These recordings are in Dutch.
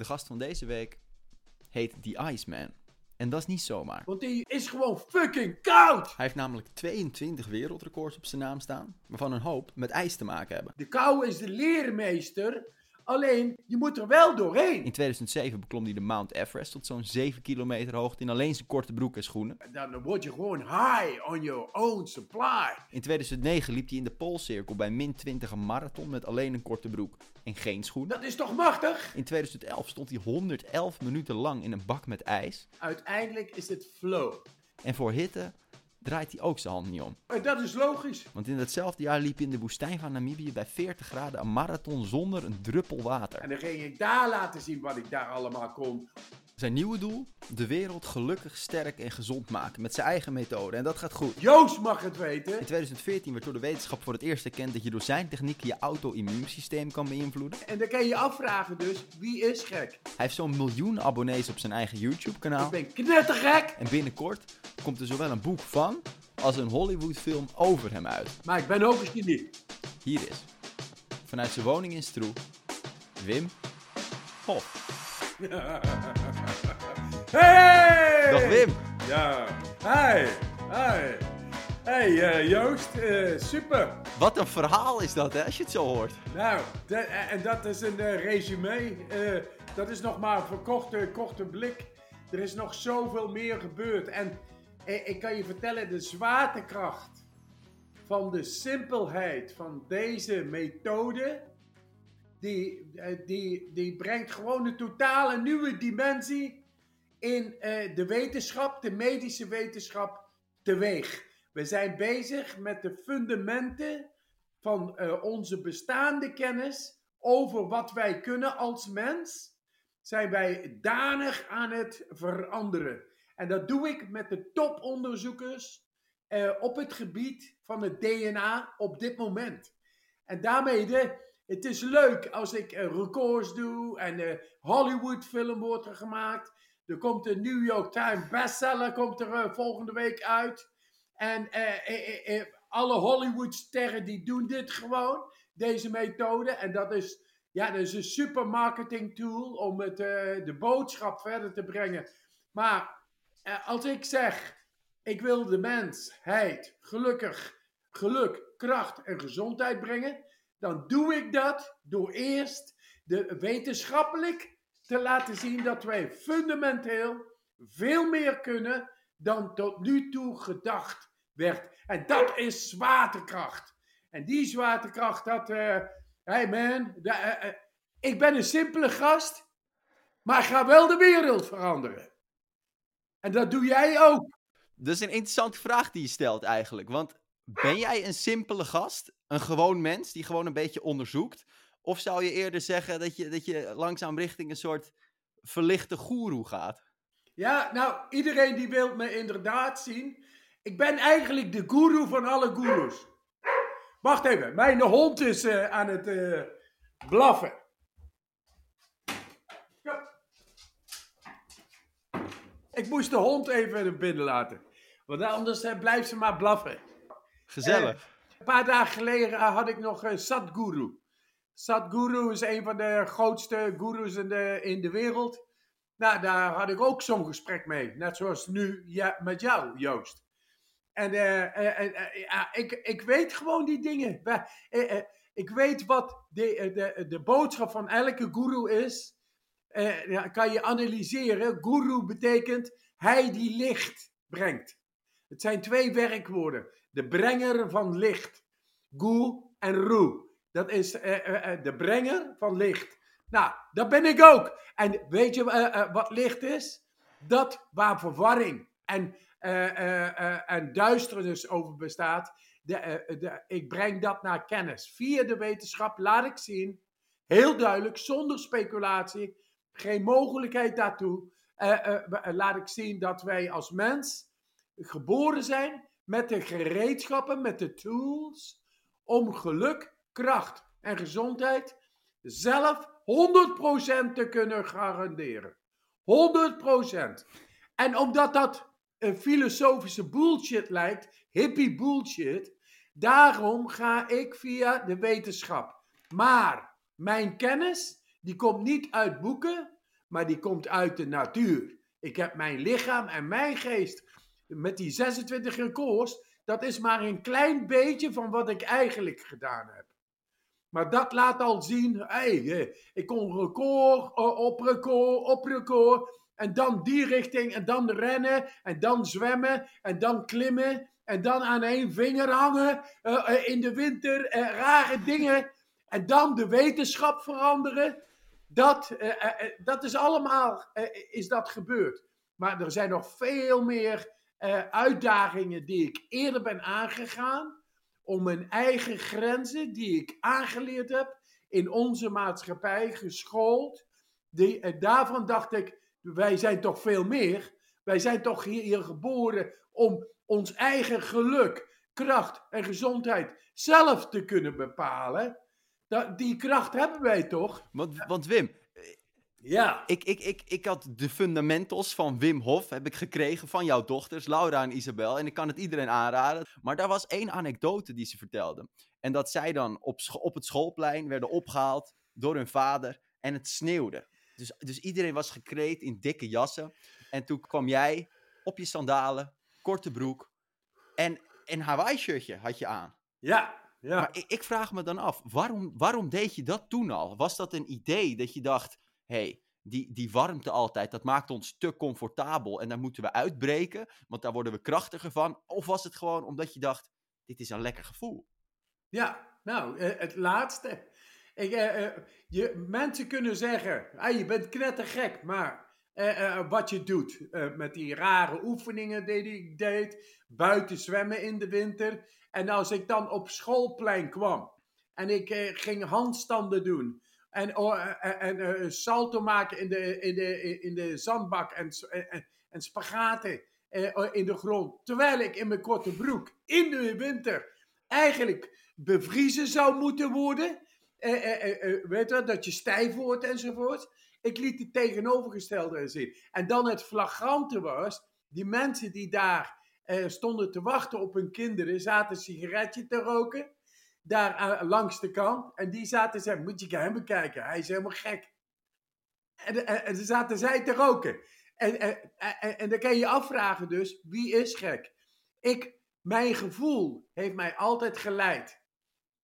De gast van deze week heet The Iceman. En dat is niet zomaar. Want die is gewoon fucking koud. Hij heeft namelijk 22 wereldrecords op zijn naam staan, waarvan een hoop met ijs te maken hebben. De kou is de leermeester. Alleen, je moet er wel doorheen. In 2007 beklom hij de Mount Everest tot zo'n 7 kilometer hoogte in alleen zijn korte broek en schoenen. Dan word je gewoon high on your own supply. In 2009 liep hij in de Poolcirkel bij min 20 een marathon met alleen een korte broek en geen schoenen. Dat is toch machtig? In 2011 stond hij 111 minuten lang in een bak met ijs. Uiteindelijk is het flow. En voor hitte draait hij ook zijn hand niet om. En dat is logisch. Want in datzelfde jaar liep hij in de woestijn van Namibië bij 40 graden een marathon zonder een druppel water. En dan ging ik daar laten zien wat ik daar allemaal kon. Zijn nieuwe doel? De wereld gelukkig, sterk en gezond maken met zijn eigen methode. En dat gaat goed. Joost mag het weten. In 2014 werd door de wetenschap voor het eerst erkend dat je door zijn techniek je auto-immuunsysteem kan beïnvloeden. En dan kan je je afvragen dus, wie is gek? Hij heeft zo'n miljoen abonnees op zijn eigen YouTube-kanaal. Ik ben knettergek. En binnenkort komt er zowel een boek van als een Hollywood-film over hem uit. Maar ik ben ook een genie. Hier is, vanuit zijn woning in Stroe, Wim Hof. Hey! Dag Wim! Ja. Hi. Hi. Hey eh, Joost, eh, super. Wat een verhaal is dat, hè, als je het zo hoort. Nou, de- eh, en dat is een eh, resume. Dat is nog maar voor korte, korte blik. Er is nog zoveel meer gebeurd. En ik kan je vertellen, de zwaartekracht van de simpelheid van deze methode, die, eh, die, die brengt gewoon een totale nieuwe dimensie in eh, de wetenschap, de medische wetenschap, teweeg. We zijn bezig met de fundamenten van eh, onze bestaande kennis over wat wij kunnen als mens, zijn wij danig aan het veranderen. En dat doe ik met de toponderzoekers eh, op het gebied van het DNA op dit moment. En daarmee, de, het is leuk als ik eh, records doe en een Hollywood film wordt er gemaakt. Er komt een New York Times bestseller komt er eh, volgende week uit. En eh, eh, eh, eh, alle Hollywood-sterren die doen dit gewoon, deze methode. En dat is, ja, dat is een super marketing tool om het, eh, de boodschap verder te brengen. Maar eh, als ik zeg, ik wil de mensheid gelukkig, geluk, kracht en gezondheid brengen, dan doe ik dat door eerst de, wetenschappelijk te laten zien dat wij fundamenteel veel meer kunnen dan tot nu toe gedacht werd. En dat is zwaartekracht. En die zwaartekracht had, eh hey man, eh, eh, ik ben een simpele gast, maar ga wel de wereld veranderen. En dat doe jij ook. Dat is een interessante vraag die je stelt eigenlijk. Want ben jij een simpele gast? Een gewoon mens die gewoon een beetje onderzoekt? Of zou je eerder zeggen dat je, dat je langzaam richting een soort verlichte goeroe gaat? Ja, nou, iedereen die wil me inderdaad zien. Ik ben eigenlijk de guru van alle gurus. Wacht even, mijn hond is eh, aan het eh, blaffen. Ik moest de hond even binnen laten. Want anders eh, blijft ze maar blaffen. Gezellig. Een paar dagen geleden eh, had ik nog uh, Sadhguru. Sadhguru is een van de grootste gurus in de, in de wereld. Nou, daar had ik ook zo'n gesprek mee. Net zoals nu ja, met jou, Joost. En eh, eh, eh, eh, ja, ik, ik weet gewoon die dingen. Eh, eh, ik weet wat de, eh, de, de boodschap van elke guru is. Eh, kan je analyseren. Guru betekent hij die licht brengt. Het zijn twee werkwoorden. De brenger van licht. Gu en Ru. Dat is eh, eh, eh, de brenger van licht. Nou, dat ben ik ook. En weet je wat licht is? Dat waar verwarring en, en duisternis over bestaat. De, ik breng dat naar kennis. Via de wetenschap laat ik zien, heel duidelijk, zonder speculatie, geen mogelijkheid daartoe, eh, eh, eh, laat ik zien dat wij als mens geboren zijn met de gereedschappen, met de tools om geluk, kracht en gezondheid zelf 100% te kunnen garanderen. 100%. En omdat dat een filosofische bullshit lijkt, hippie bullshit, daarom ga ik via de wetenschap. Maar mijn kennis, die komt niet uit boeken, maar die komt uit de natuur. Ik heb mijn lichaam en mijn geest met die 26 records. Dat is maar een klein beetje van wat ik eigenlijk gedaan heb. Maar dat laat al zien, hey, eh, ik kon record eh, op record op record. En dan die richting, en dan rennen, en dan zwemmen, en dan klimmen, en dan aan één vinger hangen uh, in de winter, rare dingen. En dan de wetenschap veranderen. Dat, dat is allemaal is dat gebeurd. Maar er zijn nog veel meer uitdagingen die ik eerder ben aangegaan om mijn eigen grenzen, die ik aangeleerd heb in onze maatschappij, geschoold. Die, daarvan dacht ik, wij zijn toch veel meer. Wij zijn toch hier geboren om ons eigen geluk, kracht en gezondheid zelf te kunnen bepalen. Dat, die kracht hebben wij toch? Want, want Wim, ja. Ik, ik, ik, ik had de fundamentals van Wim Hof heb ik gekregen van jouw dochters, Laura en Isabel. En ik kan het iedereen aanraden. Maar daar was één anekdote die ze vertelden. En dat zij dan op, op het schoolplein werden opgehaald door hun vader en het sneeuwde. Dus, dus iedereen was gekleed in dikke jassen. En toen kwam jij op je sandalen, korte broek en een Hawaii-shirtje had je aan. Ja, ja. Maar ik, ik vraag me dan af, waarom, waarom deed je dat toen al? Was dat een idee dat je dacht hey, die, die warmte altijd, dat maakt ons te comfortabel en daar moeten we uitbreken, want daar worden we krachtiger van? Of was het gewoon omdat je dacht, dit is een lekker gevoel? Ja, nou, eh, het laatste. Ik, eh, eh, je, mensen kunnen zeggen, ah, je bent knettergek, maar wat je doet met die rare oefeningen die ik deed, buiten zwemmen in de winter. En als ik dan op schoolplein kwam en ik ging handstanden doen en, en, salto maken in de, in de, in de zandbak en, en, en spagaten in de grond. Terwijl ik in mijn korte broek in de winter eigenlijk bevriezen zou moeten worden. Weet je, dat je stijf wordt enzovoort. Ik liet het tegenovergestelde zien. En dan het flagrante was, die mensen die daar stonden te wachten op hun kinderen, zaten een sigaretje te roken daar langs de kant. En die zaten zeggen, moet je hem bekijken, hij is helemaal gek. En, en, en zaten zij te roken. En, en, en, en dan kan je je afvragen dus, wie is gek? Ik, mijn gevoel heeft mij altijd geleid.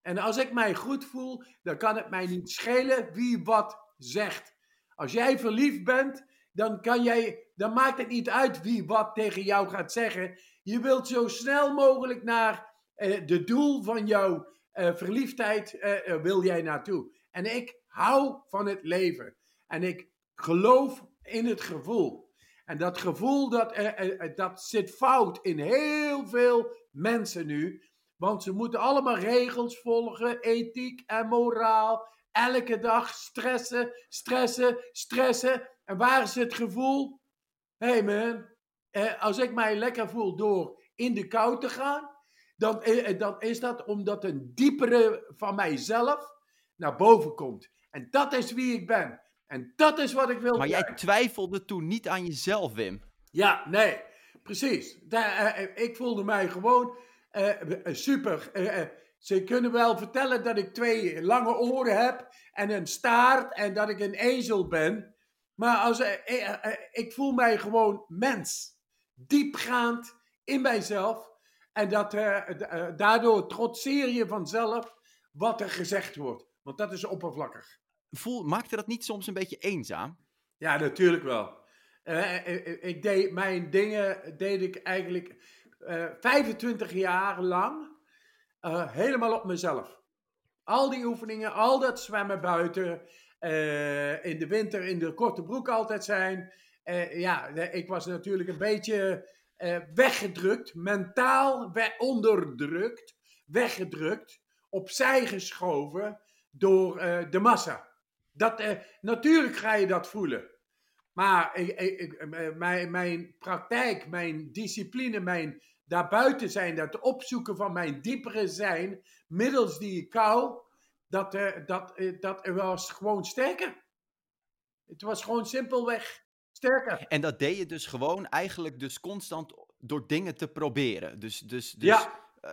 En als ik mij goed voel, dan kan het mij niet schelen wie wat zegt. Als jij verliefd bent, dan, kan jij, dan maakt het niet uit wie wat tegen jou gaat zeggen. Je wilt zo snel mogelijk naar eh, de doel van jouw uh, verliefdheid uh, wil jij naartoe. En ik hou van het leven. En ik geloof in het gevoel. En dat gevoel, dat, dat zit fout in heel veel mensen nu. Want ze moeten allemaal regels volgen, ethiek en moraal. Elke dag stressen, stressen, stressen. En waar is het gevoel? Hé hey man, als ik mij lekker voel door in de kou te gaan, dan, eh, dan is dat omdat een diepere van mijzelf naar boven komt. En dat is wie ik ben. En dat is wat ik wil. Maar jij twijfelde toen niet aan jezelf, Wim. Ja, nee, precies. Eh, eh, ik voelde mij gewoon super. Ze kunnen wel vertellen dat ik twee lange oren heb en een staart en dat ik een ezel ben. Maar als, ik voel mij gewoon mens. Diepgaand in mijzelf. En dat, daardoor trotseer je vanzelf wat er gezegd wordt. Want dat is oppervlakkig. Voel, maakte dat niet soms een beetje eenzaam? Ja, natuurlijk wel. ik deed, mijn dingen deed ik eigenlijk 25 jaar lang helemaal op mezelf. Al die oefeningen, al dat zwemmen buiten, in de winter in de korte broek altijd zijn. ja, ik was natuurlijk een beetje weggedrukt, mentaal onderdrukt, weggedrukt, opzij geschoven door de massa. Dat, natuurlijk ga je dat voelen. Maar ik, ik, mijn, mijn praktijk, mijn discipline, mijn daarbuiten zijn, dat opzoeken van mijn diepere zijn, middels die kou, dat, dat, dat was gewoon sterker. Het was gewoon simpelweg sterker. En dat deed je dus gewoon eigenlijk dus constant door dingen te proberen. Dus, dus, dus ja. Uh,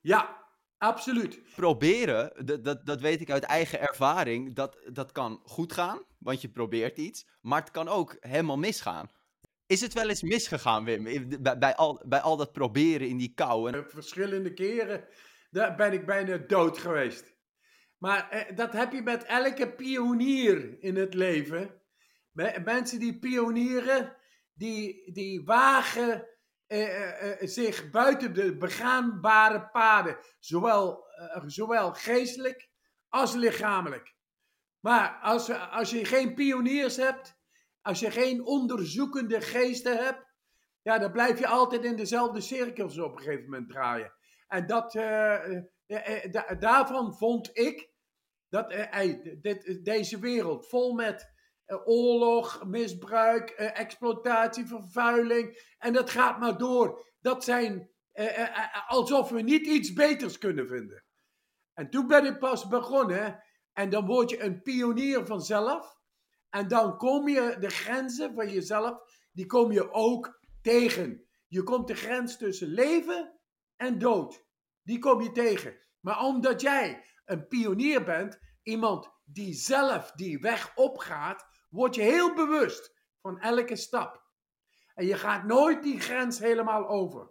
ja, absoluut. Proberen, dat, dat, dat weet ik uit eigen ervaring, dat, dat kan goed gaan. want je probeert iets. Maar het kan ook helemaal misgaan. Is het wel eens misgegaan, Wim? Bij, bij, al, dat proberen in die kou. En... Verschillende keren daar ben ik bijna dood geweest. Maar eh, dat heb je met elke pionier in het leven. Mensen die pionieren, die, die wagen eh, eh, eh, zich buiten de begaanbare paden, zowel, eh, zowel geestelijk als lichamelijk. Maar als, als je geen pioniers hebt, als je geen onderzoekende geesten hebt, ja, dan blijf je altijd in dezelfde cirkels op een gegeven moment draaien. En dat, uh, daarvan vond ik dat dit, deze wereld vol met oorlog, misbruik, exploitatie, vervuiling, en dat gaat maar door. Dat zijn alsof we niet iets beters kunnen vinden. En toen ben ik pas begonnen, en dan word je een pionier vanzelf. En dan kom je de grenzen van jezelf, die kom je ook tegen. Je komt de grens tussen leven en dood. Die kom je tegen. Maar omdat jij een pionier bent, iemand die zelf die weg opgaat, word je heel bewust van elke stap. En je gaat nooit die grens helemaal over.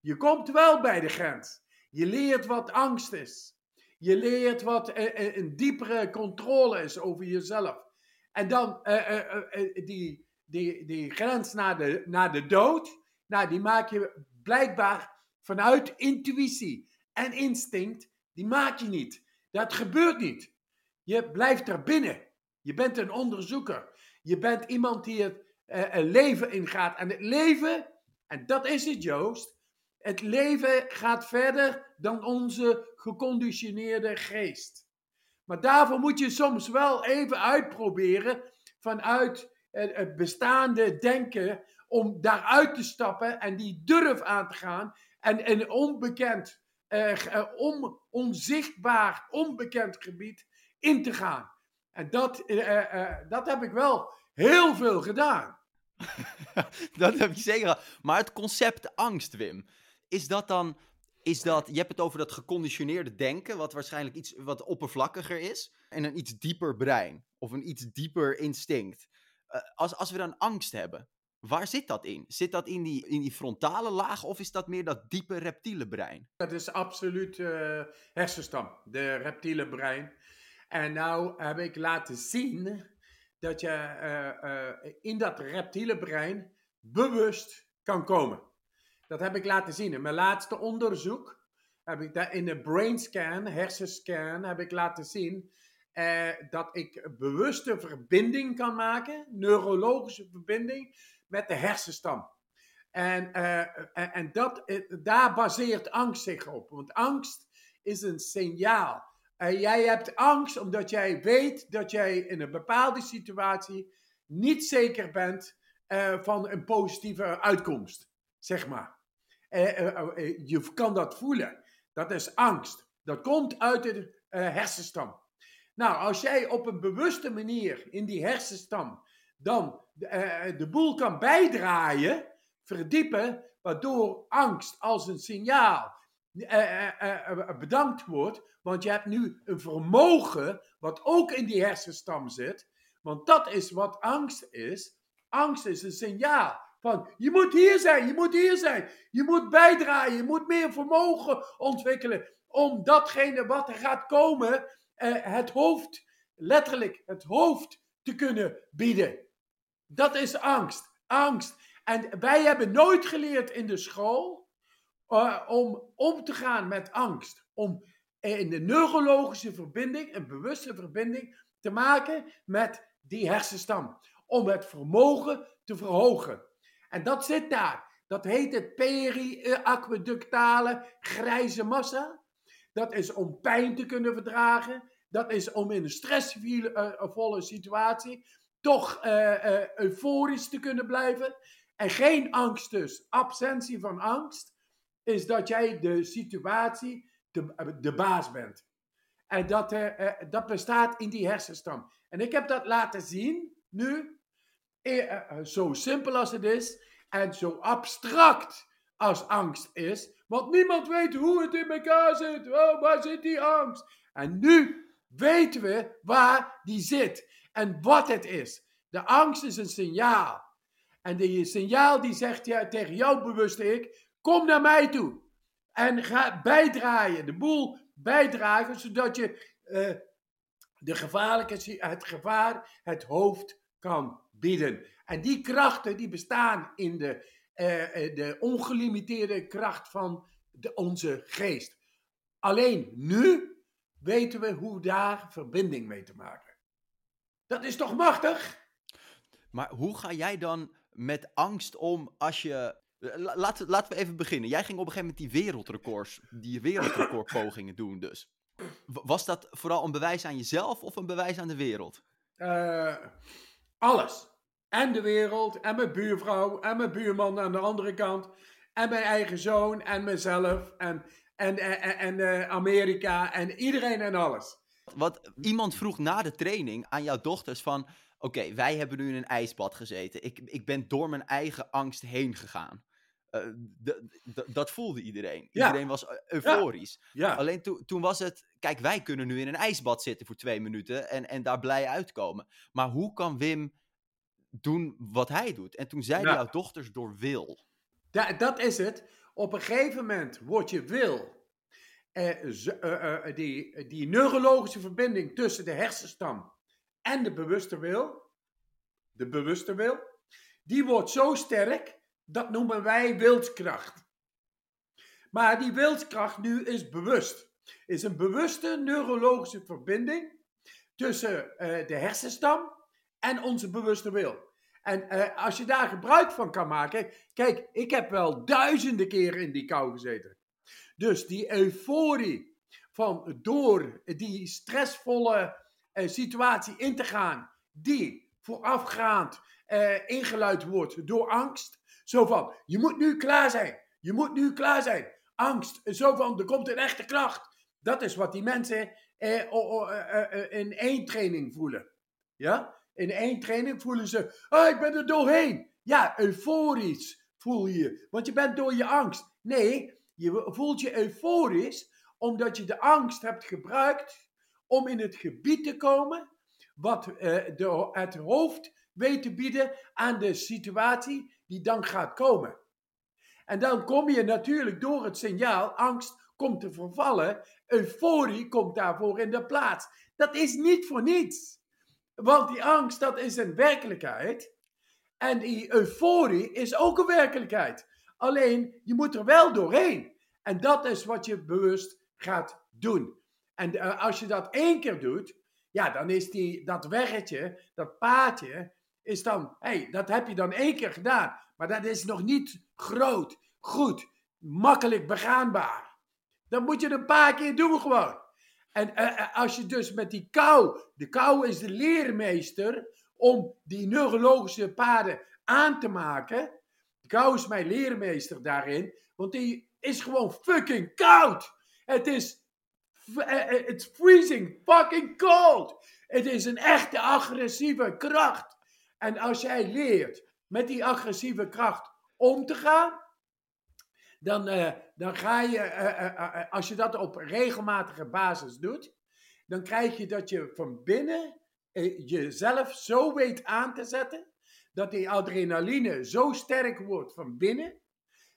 Je komt wel bij de grens. Je leert wat angst is. Je leert wat een diepere controle is over jezelf. En dan uh, uh, die, die, die grens naar de, naar de dood, nou, die maak je blijkbaar vanuit intuïtie en instinct, die maak je niet. Dat gebeurt niet. Je blijft er binnen. Je bent een onderzoeker. Je bent iemand die het leven ingaat. En het leven, en dat is het Joost, het leven gaat verder dan onze geconditioneerde geest. Maar daarvoor moet je soms wel even uitproberen vanuit het bestaande denken om daaruit te stappen en die durf aan te gaan en een onbekend, uh, on, onzichtbaar, onbekend gebied in te gaan. En dat, uh, uh, dat heb ik wel heel veel gedaan. dat heb je zeker. Maar het concept angst, Wim, is dat dan is dat, je hebt het over dat geconditioneerde denken, wat waarschijnlijk iets wat oppervlakkiger is, en een iets dieper brein, of een iets dieper instinct. Uh, als, als we dan angst hebben, waar zit dat in? Zit dat in die, in die frontale laag, of is dat meer dat diepe reptiele brein? Dat is absoluut uh, hersenstam, de reptiele brein. En nou heb ik laten zien dat je uh, in dat reptiele brein bewust kan komen. Dat heb ik laten zien. In mijn laatste onderzoek heb ik daar in de brainscan, hersenscan, heb ik laten zien eh, dat ik bewuste verbinding kan maken, neurologische verbinding, met de hersenstam. En, uh, en dat, eh, daar baseert angst zich op. Want angst is een signaal. Jij hebt angst omdat jij weet dat jij in een bepaalde situatie niet zeker bent uh, van een positieve uitkomst, zeg maar. Eh, eh, eh, je kan dat voelen. Dat is angst. Dat komt uit de hersenstam. Nou, als jij op een bewuste manier in die hersenstam dan de, de boel kan bijdraaien, verdiepen, waardoor angst als een signaal bedankt wordt, want je hebt nu een vermogen wat ook in die hersenstam zit, want dat is wat angst is. Angst is een signaal. Van je moet hier zijn, je moet hier zijn. Je moet bijdragen, je moet meer vermogen ontwikkelen. Om datgene wat er gaat komen, eh, het hoofd, letterlijk het hoofd te kunnen bieden. Dat is angst. Angst. En wij hebben nooit geleerd in de school uh, om om te gaan met angst. Om in de neurologische verbinding, een bewuste verbinding, te maken met die hersenstam. Om het vermogen te verhogen. En dat zit daar. Dat heet het peri-aqueductale grijze massa. Dat is om pijn te kunnen verdragen. Dat is om in een stressvolle situatie toch uh, euforisch te kunnen blijven. En geen angst dus. Absentie van angst is dat jij de situatie de, baas bent. En dat, uh, dat bestaat in die hersenstam. En ik heb dat laten zien nu eh, zo simpel als het is en zo abstract als angst is, want niemand weet hoe het in elkaar zit. Oh, waar zit die angst? En nu weten we waar die zit. En wat het is. De angst is een signaal. En die signaal die zegt ja, tegen jouw bewuste ik, kom naar mij toe. En ga bijdraaien, de boel bijdragen, zodat je de gevaarlijke, het gevaar het hoofd kan bieden. En die krachten die bestaan in de, uh, de ongelimiteerde kracht van de, onze geest. Alleen nu weten we hoe daar verbinding mee te maken. Dat is toch machtig? Maar hoe ga jij dan met angst om als je. Laten, laten we even beginnen. Jij ging op een gegeven moment die wereldrecords, die wereldrecordpogingen doen dus. Was dat vooral een bewijs aan jezelf of een bewijs aan de wereld? Uh, alles. En de wereld, en mijn buurvrouw, en mijn buurman aan de andere kant, en mijn eigen zoon, en mezelf, en, en, en, en uh, Amerika, en iedereen en alles. Wat iemand vroeg na de training aan jouw dochters van, oké, wij hebben nu in een ijsbad gezeten. Ik, ik ben door mijn eigen angst heen gegaan. Uh, dat voelde iedereen. Iedereen was eh, euforisch. Ja. Alleen to toen was het, kijk, wij kunnen nu in een ijsbad zitten voor twee minuten en, en daar blij uitkomen. Maar hoe kan Wim doen wat hij doet? En toen zeiden jouw dochters door wil. Da dat is het. Op een gegeven moment wordt je wil, uh, die, die neurologische verbinding tussen de hersenstam en de bewuste wil, de bewuste wil, die wordt zo sterk, dat noemen wij wilskracht. Maar die wilskracht nu is bewust. Is een bewuste neurologische verbinding tussen uh, de hersenstam en onze bewuste wil. En uh, als je daar gebruik van kan maken. Kijk, ik heb wel duizenden keren in die kou gezeten. Dus die euforie van door die stressvolle uh, situatie in te gaan, die voorafgaand ingeluid wordt door angst. Zo van, je moet nu klaar zijn. Je moet nu klaar zijn. Angst, zo van, er komt een echte kracht. Dat is wat die mensen uh, in één training voelen. Ja? In één training voelen ze, oh, ik ben er doorheen. Ja, euforisch voel je. Want je bent door je angst. Nee, je voelt je euforisch omdat je de angst hebt gebruikt om in het gebied te komen wat uh, de, het hoofd weet te bieden aan de situatie die dan gaat komen. En dan kom je natuurlijk door het signaal, angst komt te vervallen, euforie komt daarvoor in de plaats. Dat is niet voor niets. Want die angst, dat is een werkelijkheid. En die euforie is ook een werkelijkheid. Alleen, je moet er wel doorheen. En dat is wat je bewust gaat doen. En uh, als je dat één keer doet, ja, dan is die, dat weggetje, dat paadje, is dan, hé, hey, dat heb je dan één keer gedaan. Maar dat is nog niet groot, goed, makkelijk begaanbaar. Dan moet je een paar keer doen gewoon. En uh, als je dus met die kou, de kou is de leermeester om die neurologische paden aan te maken. De kou is mijn leermeester daarin, want die is gewoon fucking koud. Het is It's freezing fucking cold. Het is een echte agressieve kracht. En als jij leert met die agressieve kracht om te gaan, dan, uh, dan ga je, uh, uh, als je dat op regelmatige basis doet, dan krijg je dat je van binnen jezelf zo weet aan te zetten, dat die adrenaline zo sterk wordt van binnen,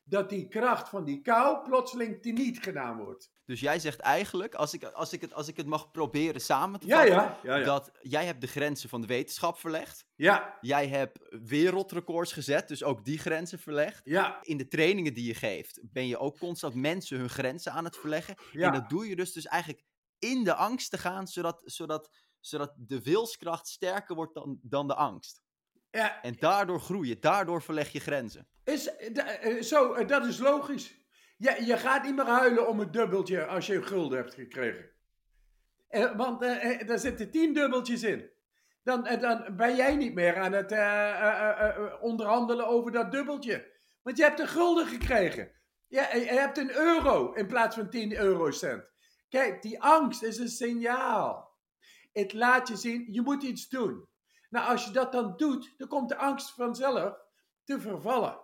dat die kracht van die kou plotseling teniet gedaan wordt. Dus jij zegt eigenlijk, als ik, als ik, het, als ik het mag proberen samen te vatten, ja, ja, ja, dat jij hebt de grenzen van de wetenschap verlegd. Ja. Jij hebt wereldrecords gezet, dus ook die grenzen verlegd. Ja. In de trainingen die je geeft, ben je ook constant mensen hun grenzen aan het verleggen. Ja. En dat doe je dus, dus eigenlijk in de angst te gaan, zodat, zodat, zodat de wilskracht sterker wordt dan, dan de angst. Ja. En daardoor groei je, daardoor verleg je grenzen. Is, zo, dat is logisch. Je, je gaat niet meer huilen om een dubbeltje als je een gulden hebt gekregen. Eh, want eh, eh, daar zitten tien dubbeltjes in. Dan, eh, dan ben jij niet meer aan het eh, onderhandelen over dat dubbeltje. Want je hebt een gulden gekregen. Ja, je hebt een euro in plaats van 10 eurocent. Kijk, die angst is een signaal. Het laat je zien, je moet iets doen. Nou, als je dat dan doet, dan komt de angst vanzelf te vervallen.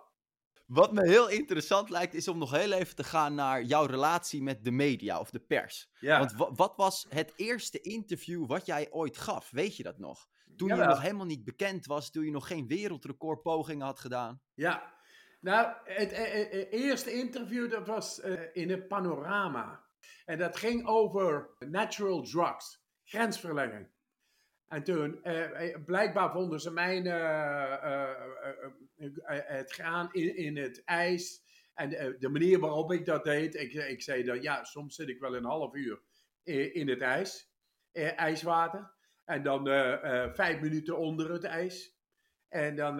Wat me heel interessant lijkt, is om nog heel even te gaan naar jouw relatie met de media of de pers. Ja. Want wat was het eerste interview wat jij ooit gaf? Weet je dat nog? Toen je nog helemaal niet bekend was, toen je nog geen wereldrecordpogingen had gedaan. Ja, nou, het eh, eh, eh, eerste interview dat was eh, in het Panorama. En dat ging over natural drugs, grensverlegging. En toen, eh, eh, blijkbaar vonden ze mijn, eh, eh, het gaan in, in het ijs. En de manier waarop ik dat deed, ik, ik zei dat ja, soms zit ik wel een half uur in, in het ijs, ijswater. En dan vijf minuten onder het ijs. En dan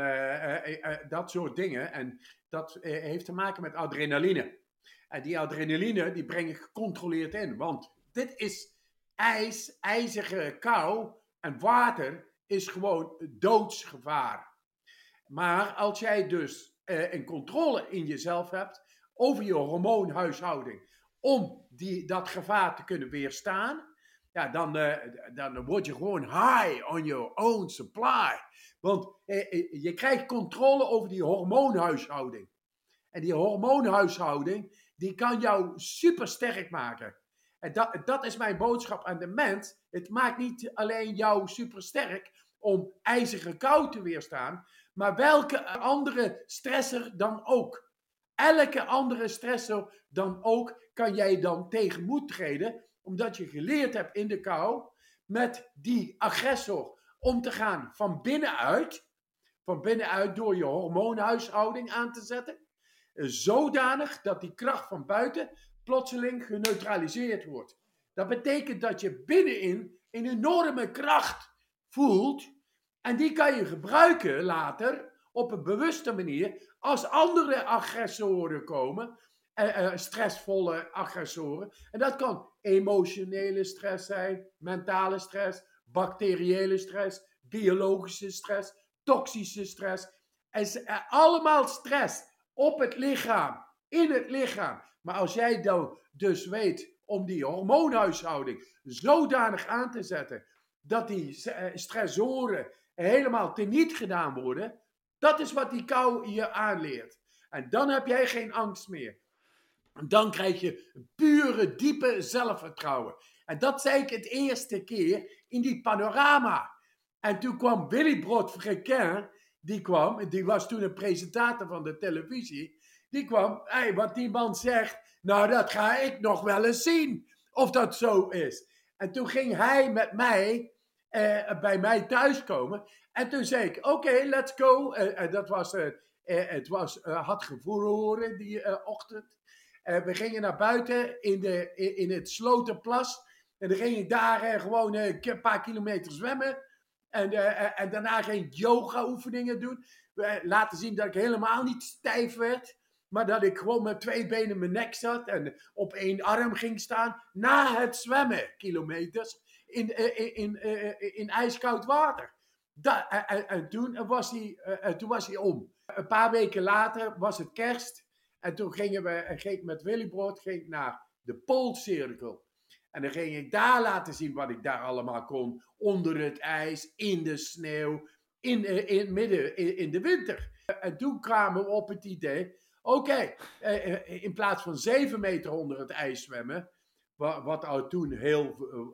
dat soort dingen. En dat heeft te maken met adrenaline. En die adrenaline, die breng ik gecontroleerd in. Want dit is ijs, ijzige kou en water is gewoon doodsgevaar. Maar als jij dus eh, een controle in jezelf hebt over je hormoonhuishouding, om die, dat gevaar te kunnen weerstaan, ja, dan, eh, dan word je gewoon high on your own supply. Want eh, je krijgt controle over die hormoonhuishouding. En die hormoonhuishouding, die kan jou super sterk maken. En dat, dat is mijn boodschap aan de mens. Het maakt niet alleen jou super sterk om ijzige kou te weerstaan, maar welke andere stressor dan ook. Elke andere stressor dan ook kan jij dan tegenmoet treden, omdat je geleerd hebt in de kou met die agressor om te gaan van binnenuit, van binnenuit door je hormoonhuishouding aan te zetten, zodanig dat die kracht van buiten plotseling geneutraliseerd wordt. Dat betekent dat je binnenin een enorme kracht voelt en die kan je gebruiken later op een bewuste manier als andere agressoren komen, eh, eh, stressvolle agressoren. En dat kan emotionele stress zijn, mentale stress, bacteriële stress, biologische stress, toxische stress. En eh, allemaal stress op het lichaam, in het lichaam. Maar als jij dan dus weet om die hormoonhuishouding zodanig aan te zetten dat die eh, stressoren helemaal teniet gedaan worden, dat is wat die kou je aanleert. En dan heb jij geen angst meer. En dan krijg je pure, diepe zelfvertrouwen. En dat zei ik het eerste keer in die panorama. En toen kwam Willy Brod-Frequin, die kwam, die was toen een presentator van de televisie. Die kwam, hey, wat die man zegt, nou dat ga ik nog wel eens zien of dat zo is. En toen ging hij met mij eh, bij mij thuiskomen. En toen zei ik, oké, let's go. Eh, eh, dat was, eh, eh, het was, had gevroren die ochtend. We gingen naar buiten in, de, in, het Slotenplas. En dan ging ik daar gewoon een paar kilometer zwemmen. En, en daarna ging yoga oefeningen doen. Laten zien dat ik helemaal niet stijf werd. Maar dat ik gewoon met twee benen mijn nek zat. En op één arm ging staan. Na het zwemmen, kilometers. In, eh, in, in, eh, in ijskoud water. Da- en, en- en toen, was hij, eh, en toen was hij om. Een paar weken later was het kerst. En toen gingen we, ging ik met Willy Brood ging naar de Poolcirkel. En dan ging ik daar laten zien wat ik daar allemaal kon. Onder het ijs, in de sneeuw, in, eh, in midden in, in de winter. En toen kwamen we op het idee, oké, eh, eh, in plaats van zeven meter onder het ijs zwemmen, wa- wat al toen heel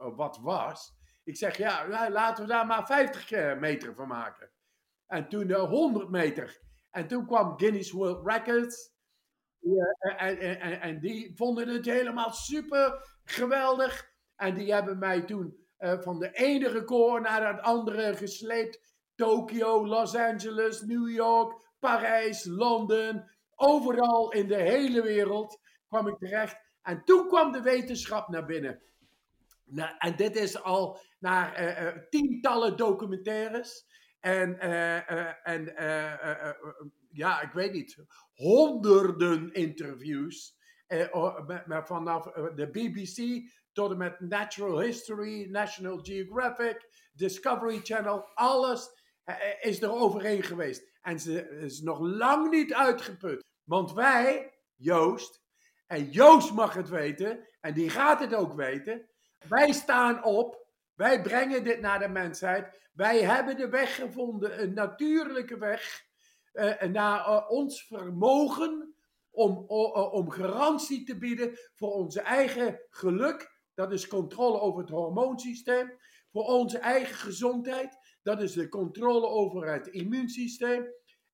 eh, wat was. Ik zeg, ja, laten we daar maar 50 eh, meter van maken. En toen eh, 100 meter. En toen kwam Guinness World Records. En, en, die vonden het helemaal super geweldig. En die hebben mij toen eh, van de ene record naar het andere gesleept. Tokio, Los Angeles, New York, Parijs, Londen. Overal in de hele wereld kwam ik terecht. En toen kwam de wetenschap naar binnen. Nou, en dit is al naar eh, eh, tientallen documentaires. En, eh, en ja, ik weet niet, honderden interviews. oh, met- vanaf de BBC tot en met Natural History, National Geographic, Discovery Channel, alles is er overheen geweest. En ze is nog lang niet uitgeput. Want wij, Joost, en Joost mag het weten, en die gaat het ook weten. Wij staan op, wij brengen dit naar de mensheid. Wij hebben de weg gevonden, een natuurlijke weg, eh, naar eh, ons vermogen om, om garantie te bieden voor onze eigen geluk. Dat is controle over het hormoonsysteem. Voor onze eigen gezondheid. Dat is de controle over het immuunsysteem.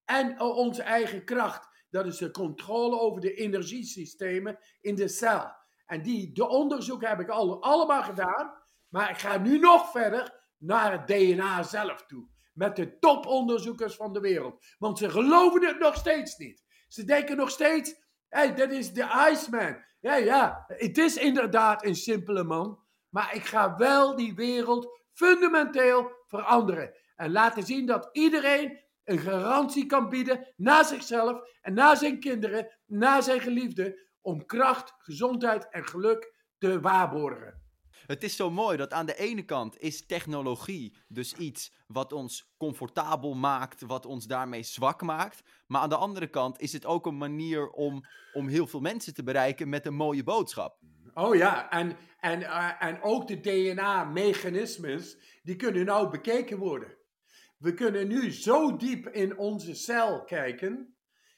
En onze eigen kracht, dat is de controle over de energiesystemen in de cel. En die de onderzoek heb ik al, allemaal gedaan. Maar ik ga nu nog verder naar het DNA zelf toe. Met de toponderzoekers van de wereld. Want ze geloven het nog steeds niet. Ze denken nog steeds, hey, dat is de Iceman. Ja, ja, het is inderdaad een simpele man. Maar ik ga wel die wereld fundamenteel veranderen. En laten zien dat iedereen een garantie kan bieden naar zichzelf en naar zijn kinderen, naar zijn geliefden, om kracht, gezondheid en geluk te waarborgen. Het is zo mooi dat aan de ene kant is technologie dus iets wat ons comfortabel maakt, wat ons daarmee zwak maakt. Maar aan de andere kant is het ook een manier om, om heel veel mensen te bereiken met een mooie boodschap. Oh ja, en, en, uh, en ook de DNA-mechanismes, die kunnen nou bekeken worden. We kunnen nu zo diep in onze cel kijken.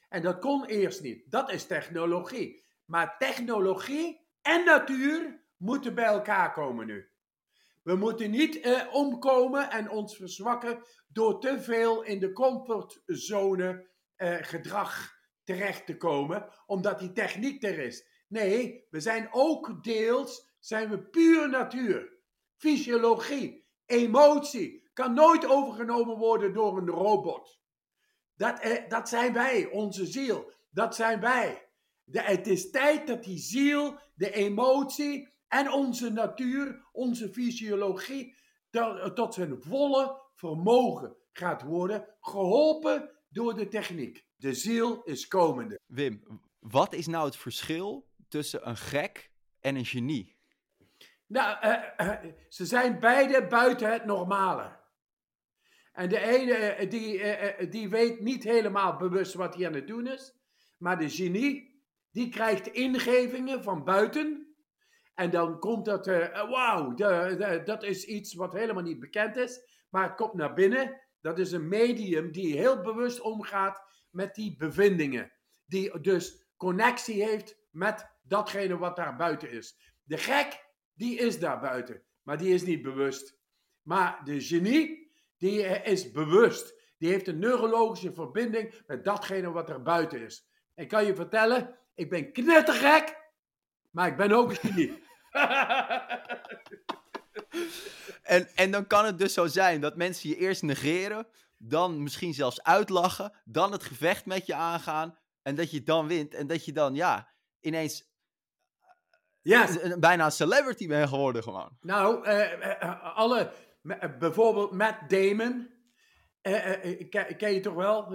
En dat kon eerst niet. Dat is technologie. Maar technologie en natuur moeten bij elkaar komen nu. We moeten niet eh, omkomen en ons verzwakken door te veel in de comfortzone eh, gedrag terecht te komen, omdat die techniek er is. Nee, we zijn ook deels, zijn we puur natuur. Fysiologie, emotie, kan nooit overgenomen worden door een robot. Dat, eh, dat zijn wij, onze ziel. Dat zijn wij. De, het is tijd dat die ziel, de emotie en onze natuur, onze fysiologie, tot zijn volle vermogen gaat worden, geholpen door de techniek. De ziel is komende. Wim, wat is nou het verschil tussen een gek en een genie? Nou, uh, uh, ze zijn beide buiten het normale. En de ene die, die weet niet helemaal bewust wat hij aan het doen is. Maar de genie, die krijgt ingevingen van buiten. En dan komt dat, wauw, dat is iets wat helemaal niet bekend is. Maar het komt naar binnen. Dat is een medium die heel bewust omgaat met die bevindingen. Die dus connectie heeft met datgene wat daar buiten is. De gek, die is daar buiten, maar die is niet bewust. Maar de genie, die is bewust. Die heeft een neurologische verbinding met datgene wat er buiten is. Ik kan je vertellen, ik ben knettergek, maar ik ben ook een genie. en, en dan kan het dus zo zijn dat mensen je eerst negeren, dan misschien zelfs uitlachen, dan het gevecht met je aangaan en dat je dan wint en dat je dan, ja, ineens ja. bijna een celebrity bent geworden gewoon. Nou, uh, alle, bijvoorbeeld Matt Damon, ken, ken, je toch wel?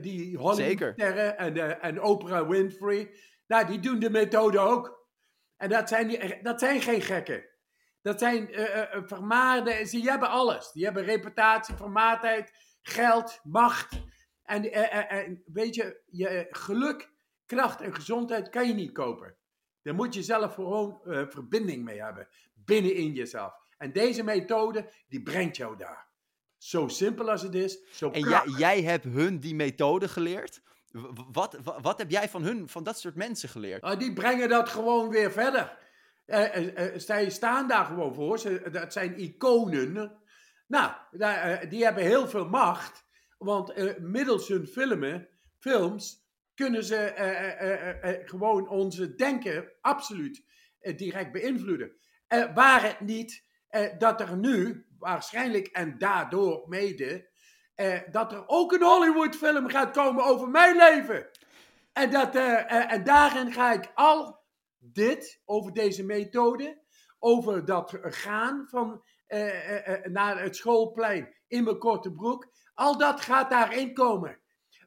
die Hollywood-sterren en, en Oprah Winfrey. Nou, die doen de methode ook. En dat zijn, die, dat zijn geen gekken. Dat zijn vermaarden, ze hebben alles. Die hebben reputatie, vermaardheid, geld, macht. En, en weet je, je geluk, kracht en gezondheid kan je niet kopen. Daar moet je zelf gewoon verbinding mee hebben. Binnenin jezelf. En deze methode, die brengt jou daar. Zo simpel als het is. Zo en jij, jij hebt hun die methode geleerd? Wat, wat, heb jij van hun, van dat soort mensen geleerd? Ah, die brengen dat gewoon weer verder. Uh, uh, zij staan daar gewoon voor. Ze, dat zijn iconen. Nou, die hebben heel veel macht. Want middels hun filmen, films kunnen ze gewoon onze denken absoluut direct beïnvloeden. waar het niet dat er nu, waarschijnlijk en daardoor mede, eh, dat er ook een Hollywood-film gaat komen over mijn leven. En, dat, eh, eh, en daarin ga ik al dit, over deze methode, over dat gaan van, naar het schoolplein in mijn korte broek, al dat gaat daarin komen.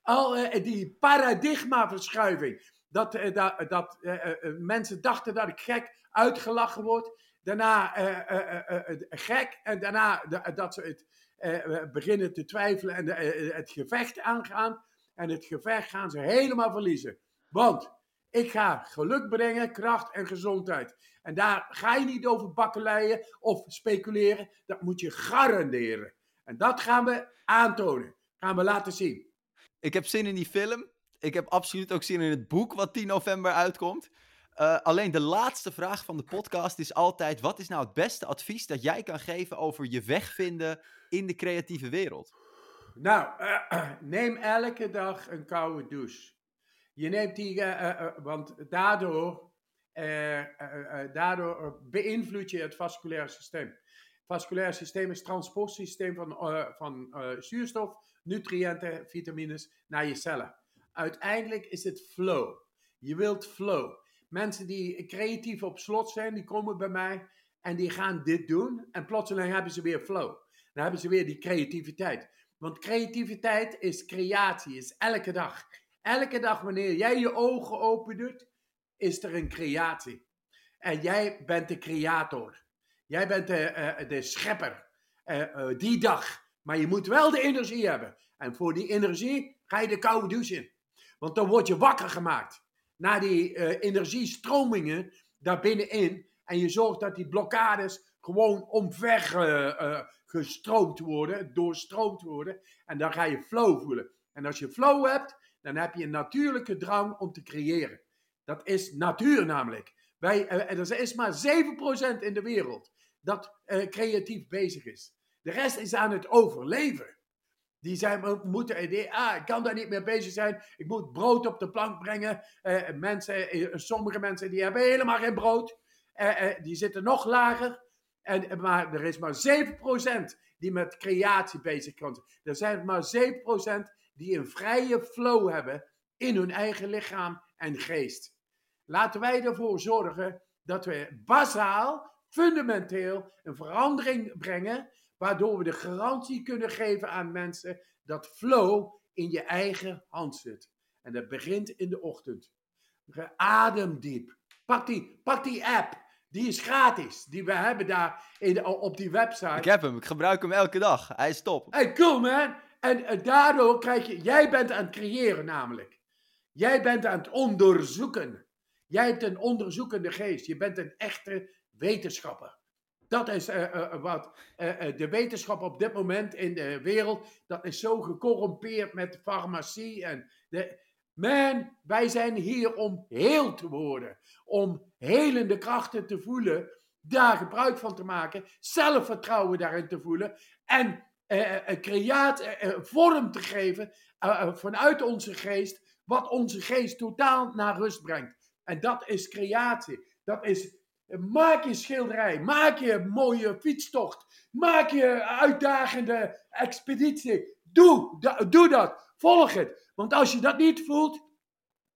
Al die paradigmaverschuiving. Dat, dat, dat mensen dachten dat ik gek uitgelachen word. Daarna gek. En daarna dat ze het beginnen te twijfelen en het gevecht aangaan. En het gevecht gaan ze helemaal verliezen. Want ik ga geluk brengen, kracht en gezondheid. En daar ga je niet over bakkeleien of speculeren. Dat moet je garanderen. En dat gaan we aantonen. Gaan we laten zien. Ik heb zin in die film. Ik heb absoluut ook zin in het boek wat 10 november uitkomt. Eh, alleen de laatste vraag van de podcast is altijd: wat is nou het beste advies dat jij kan geven over je weg vinden in de creatieve wereld? Nou, eh, neem elke dag een koude douche. Je neemt die, eh, want daardoor, daardoor beïnvloed je het vasculaire systeem. Het vasculaire systeem is het transportsysteem van, van zuurstof, nutriënten, vitamines naar je cellen. Uiteindelijk is het flow. Je wilt flow. Mensen die creatief op slot zijn, die komen bij mij en die gaan dit doen. En plotseling hebben ze weer flow. Dan hebben ze weer die creativiteit. Want creativiteit is creatie, is elke dag. Elke dag wanneer jij je ogen open doet, is er een creatie. En jij bent de creator. Jij bent de, eh, de schepper. eh, eh, die dag. Maar je moet wel de energie hebben. En voor die energie ga je de koude douche in. Want dan word je wakker gemaakt. Na die eh, energiestromingen daar binnenin. En je zorgt dat die blokkades gewoon omver eh, gestroomd worden, doorstroomd worden. En dan ga je flow voelen. En als je flow hebt, dan heb je een natuurlijke drang om te creëren. Dat is natuur namelijk. Wij, eh, er is maar 7% in de wereld dat creatief bezig is. De rest is aan het overleven. Die zijn, moeten, die, ah, ik kan daar niet meer bezig zijn. Ik moet brood op de plank brengen. Eh, mensen, eh, sommige mensen die hebben helemaal geen brood. Eh, eh, die zitten nog lager. En, maar er is maar 7% die met creatie bezig kan zijn. Er zijn maar 7% die een vrije flow hebben in hun eigen lichaam en geest. Laten wij ervoor zorgen dat we bazaal, fundamenteel een verandering brengen, waardoor we de garantie kunnen geven aan mensen dat flow in je eigen hand zit. En dat begint in de ochtend. Adem diep. Pak die, pak die app. Die is gratis. Die we hebben daar in, op die website. Ik heb hem, ik gebruik hem elke dag. Hij is top. Hey, cool man. En eh, daardoor krijg je, jij bent aan het creëren namelijk. Jij bent aan het onderzoeken. Jij hebt een onderzoekende geest. Je bent een echte wetenschapper. Dat is eh, eh, wat eh, eh, de wetenschap op dit moment in de wereld, dat is zo gecorrumpeerd met farmacie en de... Man, wij zijn hier om heel te worden. Om helende krachten te voelen, daar gebruik van te maken, zelfvertrouwen daarin te voelen en creaat, vorm te geven vanuit onze geest, wat onze geest totaal naar rust brengt. En dat is creatie. Dat is, maak je schilderij, maak je mooie fietstocht, maak je uitdagende expeditie. Doe, doe dat, volg het. Want als je dat niet voelt,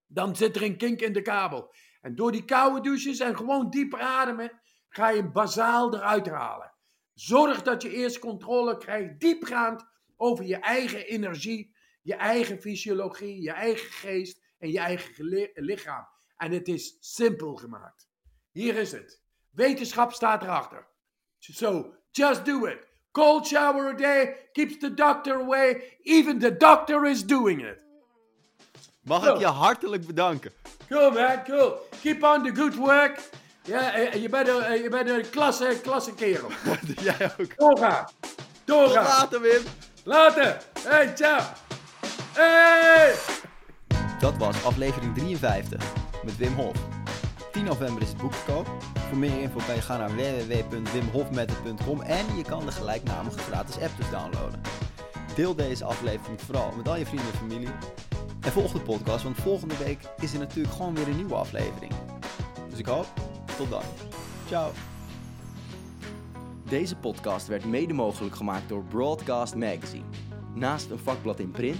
dan zit er een kink in de kabel. En door die koude douches en gewoon dieper ademen, ga je bazaal eruit halen. Zorg dat je eerst controle krijgt, diepgaand, over je eigen energie, je eigen fysiologie, je eigen geest en je eigen lichaam. En het is simpel gemaakt. Hier is het. Wetenschap staat erachter. So, just do it. Cold shower a day keeps the doctor away. Even the doctor is doing it. Mag ik je hartelijk bedanken. Cool man, cool. Keep on the good work. Ja, eh, je bent een, eh, je bent een klasse, klasse kerel. Jij ook. Doorgaan. Tot Doorgaan. later, Wim. Later. Hey, ciao. Hey. Dat was aflevering 53 met Wim Hof. 10 november is het boek te. Voor meer info kan je gaan naar www.wimhofmethod.com en je kan de gelijknamige gratis app dus downloaden. Deel deze aflevering vooral met al je vrienden en familie. En volg de podcast, want volgende week is er natuurlijk gewoon weer een nieuwe aflevering. Dus ik hoop, tot dan. Ciao. Deze podcast werd mede mogelijk gemaakt door Broadcast Magazine. Naast een vakblad in print,